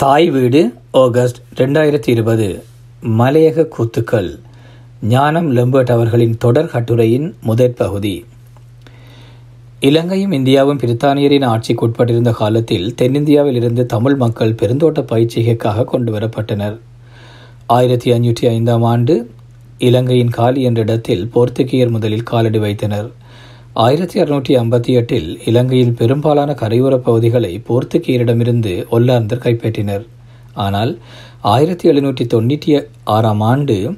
தாய் வீடு ஆகஸ்ட் ரெண்டாயிரத்தி இருபது. மலையக கூத்துக்கள். ஞானம் லெம்பர்ட் அவர்களின் தொடர் கட்டுரையின் முதற் பகுதி. இலங்கையும் இந்தியாவும் பிரித்தானியரின் ஆட்சிக்கு உட்பட்டிருந்த காலத்தில் தென்னிந்தியாவில் இருந்து தமிழ் மக்கள் பெருந்தோட்ட பயிற்சிகைக்காக கொண்டு வரப்பட்டனர். ஆயிரத்தி ஐநூற்றி ஐந்தாம் ஆண்டு இலங்கையின் காலி என்ற இடத்தில் போர்த்துகீயர் முதலில் காலடி வைத்தனர். ஆயிரத்தி அறுநூற்றி ஐம்பத்தி எட்டில் இலங்கையில் பெரும்பாலான கரையோரப் பகுதிகளை போர்த்துகீயரிடமிருந்து ஒல்லாந்தர் கைப்பற்றினர். ஆனால் ஆயிரத்தி எழுநூற்றி தொண்ணூற்றி ஆறாம் ஆண்டு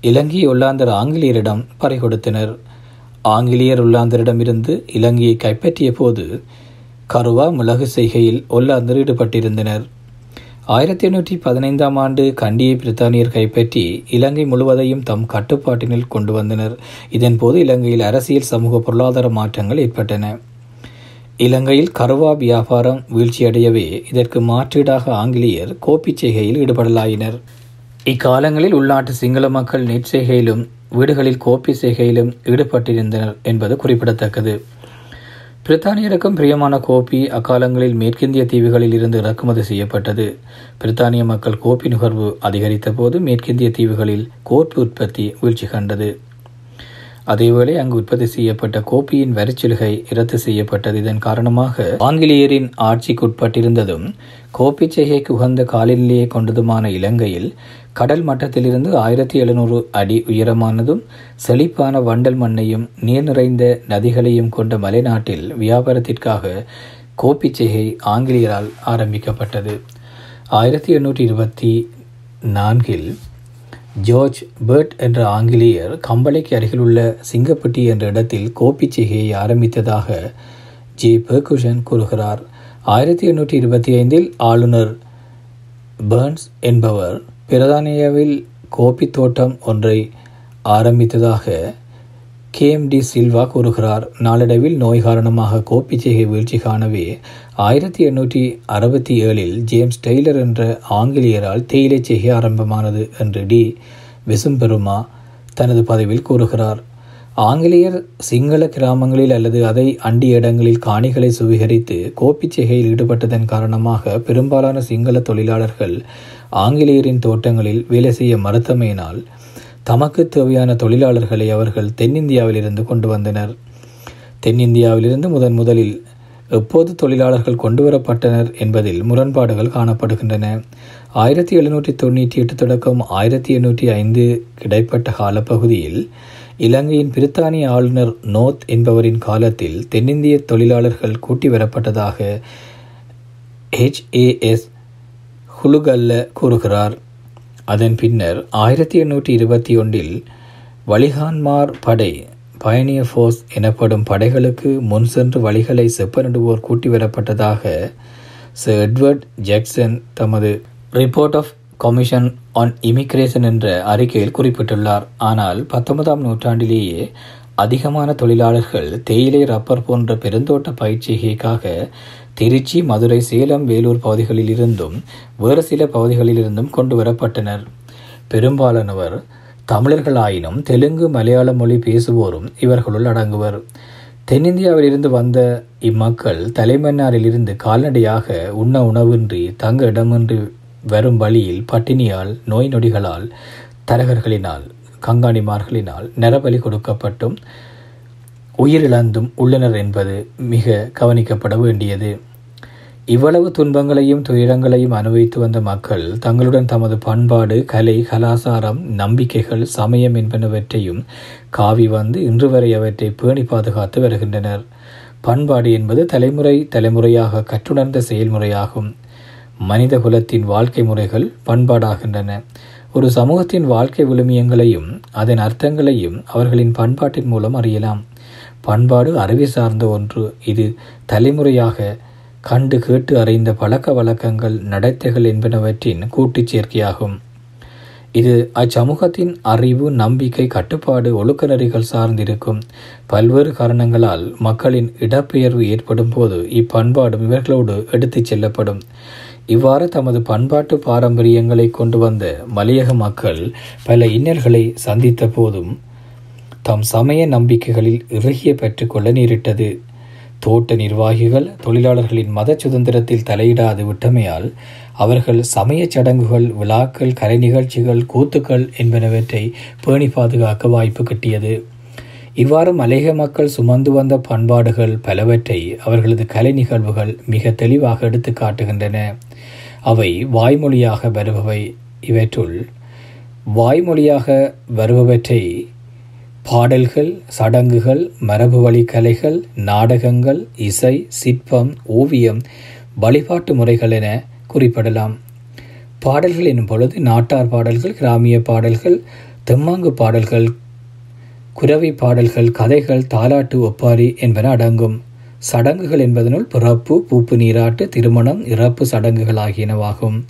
இலங்கை ஒல்லாந்தர் ஆங்கிலேயரிடம் பறை கொடுத்தனர். ஆங்கிலேயர் ஒல்லாந்தரிடமிருந்து இலங்கையை கைப்பற்றிய போது கருவா மிளகு செய்கையில் ஒல்லாந்தர் ஈடுபட்டிருந்தனர். ஆயிரத்தி எண்ணூற்றி பதினைந்தாம் ஆண்டு கண்டியை பிரித்தானியர் கைப்பற்றி இலங்கை முழுவதையும் தம் கட்டுப்பாட்டினில் கொண்டு வந்தனர். இதன்போது இலங்கையில் அரசியல் சமூக பொருளாதார மாற்றங்கள் ஏற்பட்டன. இலங்கையில் கருவா வியாபாரம் வீழ்ச்சியடையவே இதற்கு மாற்றீடாக ஆங்கிலேயர் கோப்பிச் செய்கையில் ஈடுபடலாயினர். இக்காலங்களில் உள்நாட்டு சிங்கள மக்கள் நெற்செய்கையிலும் வீடுகளில் கோப்பி செய்கையிலும் ஈடுபட்டிருந்தனர் என்பது குறிப்பிடத்தக்கது. பிரித்தானியருக்கும் பிரியமான கோப்பி அக்காலங்களில் மேற்கிந்திய தீவுகளில் இருந்து இறக்குமதி செய்யப்பட்டது. பிரித்தானிய மக்கள் கோப்பி நுகர்வு அதிகரித்த போது மேற்கிந்திய தீவுகளில் கோப்பி உற்பத்தி வீழ்ச்சி கண்டது. அதேவேளை அங்கு உற்பத்தி செய்யப்பட்ட கோப்பியின் வரிச்சலுகை ரத்து செய்யப்பட்டது. இதன் காரணமாக ஆங்கிலேயரின் ஆட்சிக்குட்பட்டிருந்ததும் கோப்பி செய்கைக்கு உகந்த காலநிலையை கொண்டதுமான இலங்கையில் கடல் மட்டத்திலிருந்து ஆயிரத்தி எழுநூறு அடி உயரமானதும் செழிப்பான வண்டல் மண்ணையும் நீர் நிறைந்த நதிகளையும் கொண்ட மலைநாட்டில் வியாபாரத்திற்காக கோப்பிச்செய்கை ஆங்கிலேயரால் ஆரம்பிக்கப்பட்டது. ஆயிரத்தி எண்ணூற்றி இருபத்தி நான்கில் ஜார்ஜ் பேர்ட் என்ற ஆங்கிலேயர் கம்பளைக்கு அருகிலுள்ள சிங்கப்பட்டி என்ற இடத்தில் கோப்பிச்செய்கையை ஆரம்பித்ததாக ஜே பெர்குஷன் கூறுகிறார். ஆயிரத்தி எண்ணூற்றி இருபத்தி ஐந்தில் ஆளுநர் பேர்ன்ஸ் என்பவர் பிரதானியாவில் கோப்பி தோட்டம் ஒன்றை ஆரம்பித்ததாக கேஎம் டி சில்வா கூறுகிறார் நாளடைவில் நோய் காரணமாக கோப்பிச்செய்கை வீழ்ச்சி காணவே ஆயிரத்தி எண்ணூற்றி அறுபத்தி ஏழில் ஜேம்ஸ் டெய்லர் என்ற ஆங்கிலேயரால் தேயிலை செய்கை ஆரம்பமானது என்று டி. விசும்பெருமா தனது பதிவில் கூறுகிறார். ஆங்கிலேயர் சிங்கள கிராமங்களில் அல்லது அதை அண்டிய இடங்களில் காணிகளை சுவீகரித்து கோப்பிச்செய்கையில் ஈடுபட்டதன் காரணமாக பெரும்பாலான சிங்கள தொழிலாளர்கள் ஆங்கிலேயரின் தோட்டங்களில் வேலை செய்ய மறுத்தமையினால் தமக்கு தேவையான தொழிலாளர்களை அவர்கள் தென்னிந்தியாவிலிருந்து கொண்டு வந்தனர். தென்னிந்தியாவிலிருந்து முதன் முதலில் எப்போது தொழிலாளர்கள் கொண்டு வரப்பட்டனர் என்பதில் முரண்பாடுகள் காணப்படுகின்றன. ஆயிரத்தி எழுநூற்றி தொண்ணூற்றி எட்டு தொடக்கம் ஆயிரத்தி எண்ணூற்றி ஐந்து கிடைப்பட்ட காலப்பகுதியில் இலங்கையின் பிரித்தானிய ஆளுநர் நோத் என்பவரின் காலத்தில் தென்னிந்திய தொழிலாளர்கள் கூட்டி வரப்பட்டதாக ஹெச்ஏஎஸ் ஹுலுகல்ல கூறுகிறார். அதன் பின்னர் ஆயிரத்தி எண்ணூற்றி இருபத்தி ஒன்றில் வலிகான்மார் படை பயணிய ஃபோர்ஸ் எனப்படும் படைகளுக்கு முன் சென்று வழிகளை செப்பனிடுவோர் கூட்டி வரப்பட்டதாக சர் எட்வர்ட் ஜாக்சன் தமது report of commission on immigration என்ற அறிக்கையில் குறிப்பிட்டுள்ளார். ஆனால் பத்தொன்பதாம் நூற்றாண்டிலேயே அதிகமான தொழிலாளர்கள் தேயிலை ரப்பர் போன்ற பெருந்தோட்ட பயிற்சிகைக்காக திருச்சி மதுரை சேலம் வேலூர் பகுதிகளில் இருந்தும் வேறு சில பகுதிகளிலிருந்தும் கொண்டு வரப்பட்டனர் பெரும்பாலானவர் தமிழர்களாயினும் தெலுங்கு மலையாள மொழி பேசுவோரும் இவர்களுள் அடங்குவர். தென்னிந்தியாவிலிருந்து வந்த இம்மக்கள் தலைமன்னாரிலிருந்து கால்நடையாக உண்ண உணவின்றி தங்க இடமின்றி வரும் வழியில் பட்டினியால் நோய் நொடிகளால் தரகர்களினால் கங்காணிமார்களினால் நரபலி கொடுக்கப்பட்டும் உயிரிழந்தும் உள்ளனர் என்பது மிக கவனிக்கப்பட வேண்டியது. இவ்வளவு துன்பங்களையும் துயரங்களையும் அனுபவித்து வந்த மக்கள் தங்களுடன் தமது பண்பாடு கலை கலாசாரம் நம்பிக்கைகள் சமயம் என்பனவற்றையும் காவி வந்து இன்று வரை அவற்றை பேணி பாதுகாத்து வருகின்றனர். பண்பாடு என்பது தலைமுறை தலைமுறையாக கற்றுணர்ந்த செயல்முறையாகும். மனித குலத்தின் வாழ்க்கை முறைகள் பண்பாடாகின்றன. ஒரு சமூகத்தின் வாழ்க்கை விழுமியங்களையும் அதன் அர்த்தங்களையும் அவர்களின் பண்பாட்டின் மூலம் அறியலாம். பண்பாடு அறிவை சார்ந்த ஒன்று. இது தலைமுறையாக கண்டு கேட்டு அறிந்த பழக்க வழக்கங்கள் நடத்தைகள் என்பனவற்றின் கூட்டுச் சேர்க்கையாகும். இது அச்சமூகத்தின் அறிவு நம்பிக்கை கட்டுப்பாடு ஒழுக்க நெறிகள் சார்ந்திருக்கும். பல்வேறு காரணங்களால் மக்களின் இடப்பெயர்வு ஏற்படும் போது இப்பண்பாடும் இவர்களோடு எடுத்துச் செல்லப்படும். இவ்வாறு தமது பண்பாட்டு பாரம்பரியங்களை கொண்டு வந்த மலையக மக்கள் பல இன்னல்களை சந்தித்த போதும் தம் சமய நம்பிக்கைகளில் இறுகிய பெற்றுக்கொள்ள நேரிட்டது. தோட்ட நிர்வாகிகள் தொழிலாளர்களின் மத சுதந்திரத்தில் தலையிடாது விட்டமையால் அவர்கள் சமயச் சடங்குகள் விழாக்கள் கலை நிகழ்ச்சிகள் கூத்துக்கள் என்பனவற்றை பேணி பாதுகாக்க வாய்ப்பு கிட்டியது. இவ்வாறு மலேக மக்கள் சுமந்து வந்த பண்பாடுகள் பலவற்றை அவர்களது கலை நிகழ்வுகள் மிக தெளிவாக எடுத்து காட்டுகின்றன. அவை வாய்மொழியாக வருபவை. இவற்றுள் வாய்மொழியாக வருபவற்றை பாடல்கள் சடங்குகள் மரபு வழி கலைகள் நாடகங்கள் இசை சிற்பம் ஓவியம் வழிபாட்டு முறைகள் என குறிப்பிடலாம். பாடல்கள் எனும் பொழுது நாட்டார் பாடல்கள் கிராமிய பாடல்கள் தெம்மாங்கு பாடல்கள் குரவை பாடல்கள் கதைகள் தாலாட்டு ஒப்பாரி என்பன அடங்கும். சடங்குகள் என்பதனுள் பிறப்பு பூப்பு நீராட்டு திருமணம் இறப்பு சடங்குகள் ஆகியனவாகும்.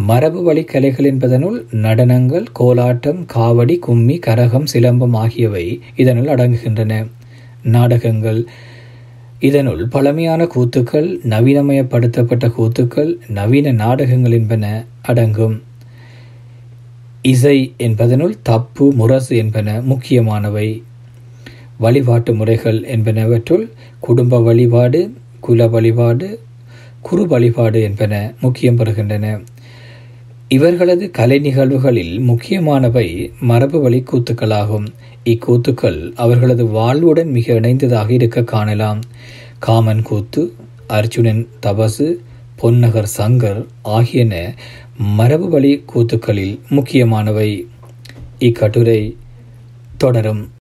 மரபு வழி கலைகள் என்பதனுள் நடனங்கள் கோலாட்டம் காவடி கும்மி கரகம் சிலம்பம் ஆகியவை இதனுள் அடங்குகின்றன. நாடகங்கள். இதனுள் பழமையான கூத்துக்கள் நவீனமயப்படுத்தப்பட்ட கூத்துக்கள் நவீன நாடகங்கள் என்பன அடங்கும். இசை என்பதனுள் தப்பு முரசு என்பன முக்கியமானவை. வழிபாட்டு முறைகள் என்பனவற்றுள் குடும்ப வழிபாடு குல வழிபாடு குரு வழிபாடு என்பன முக்கியம் பெறுகின்றன. இவர்களது கலை நிகழ்வுகளில் முக்கியமானவை மரபு வழி கூத்துக்களாகும் இக்கூத்துக்கள் அவர்களது வாழ்வுடன் மிக இணைந்ததாக இருக்க காணலாம். காமன் கூத்து அர்ஜுனன் தபசு பொன்னகர் சங்கர் ஆகியன மரபு வழி கூத்துக்களில் முக்கியமானவை. இக்கட்டுரை தொடரும்.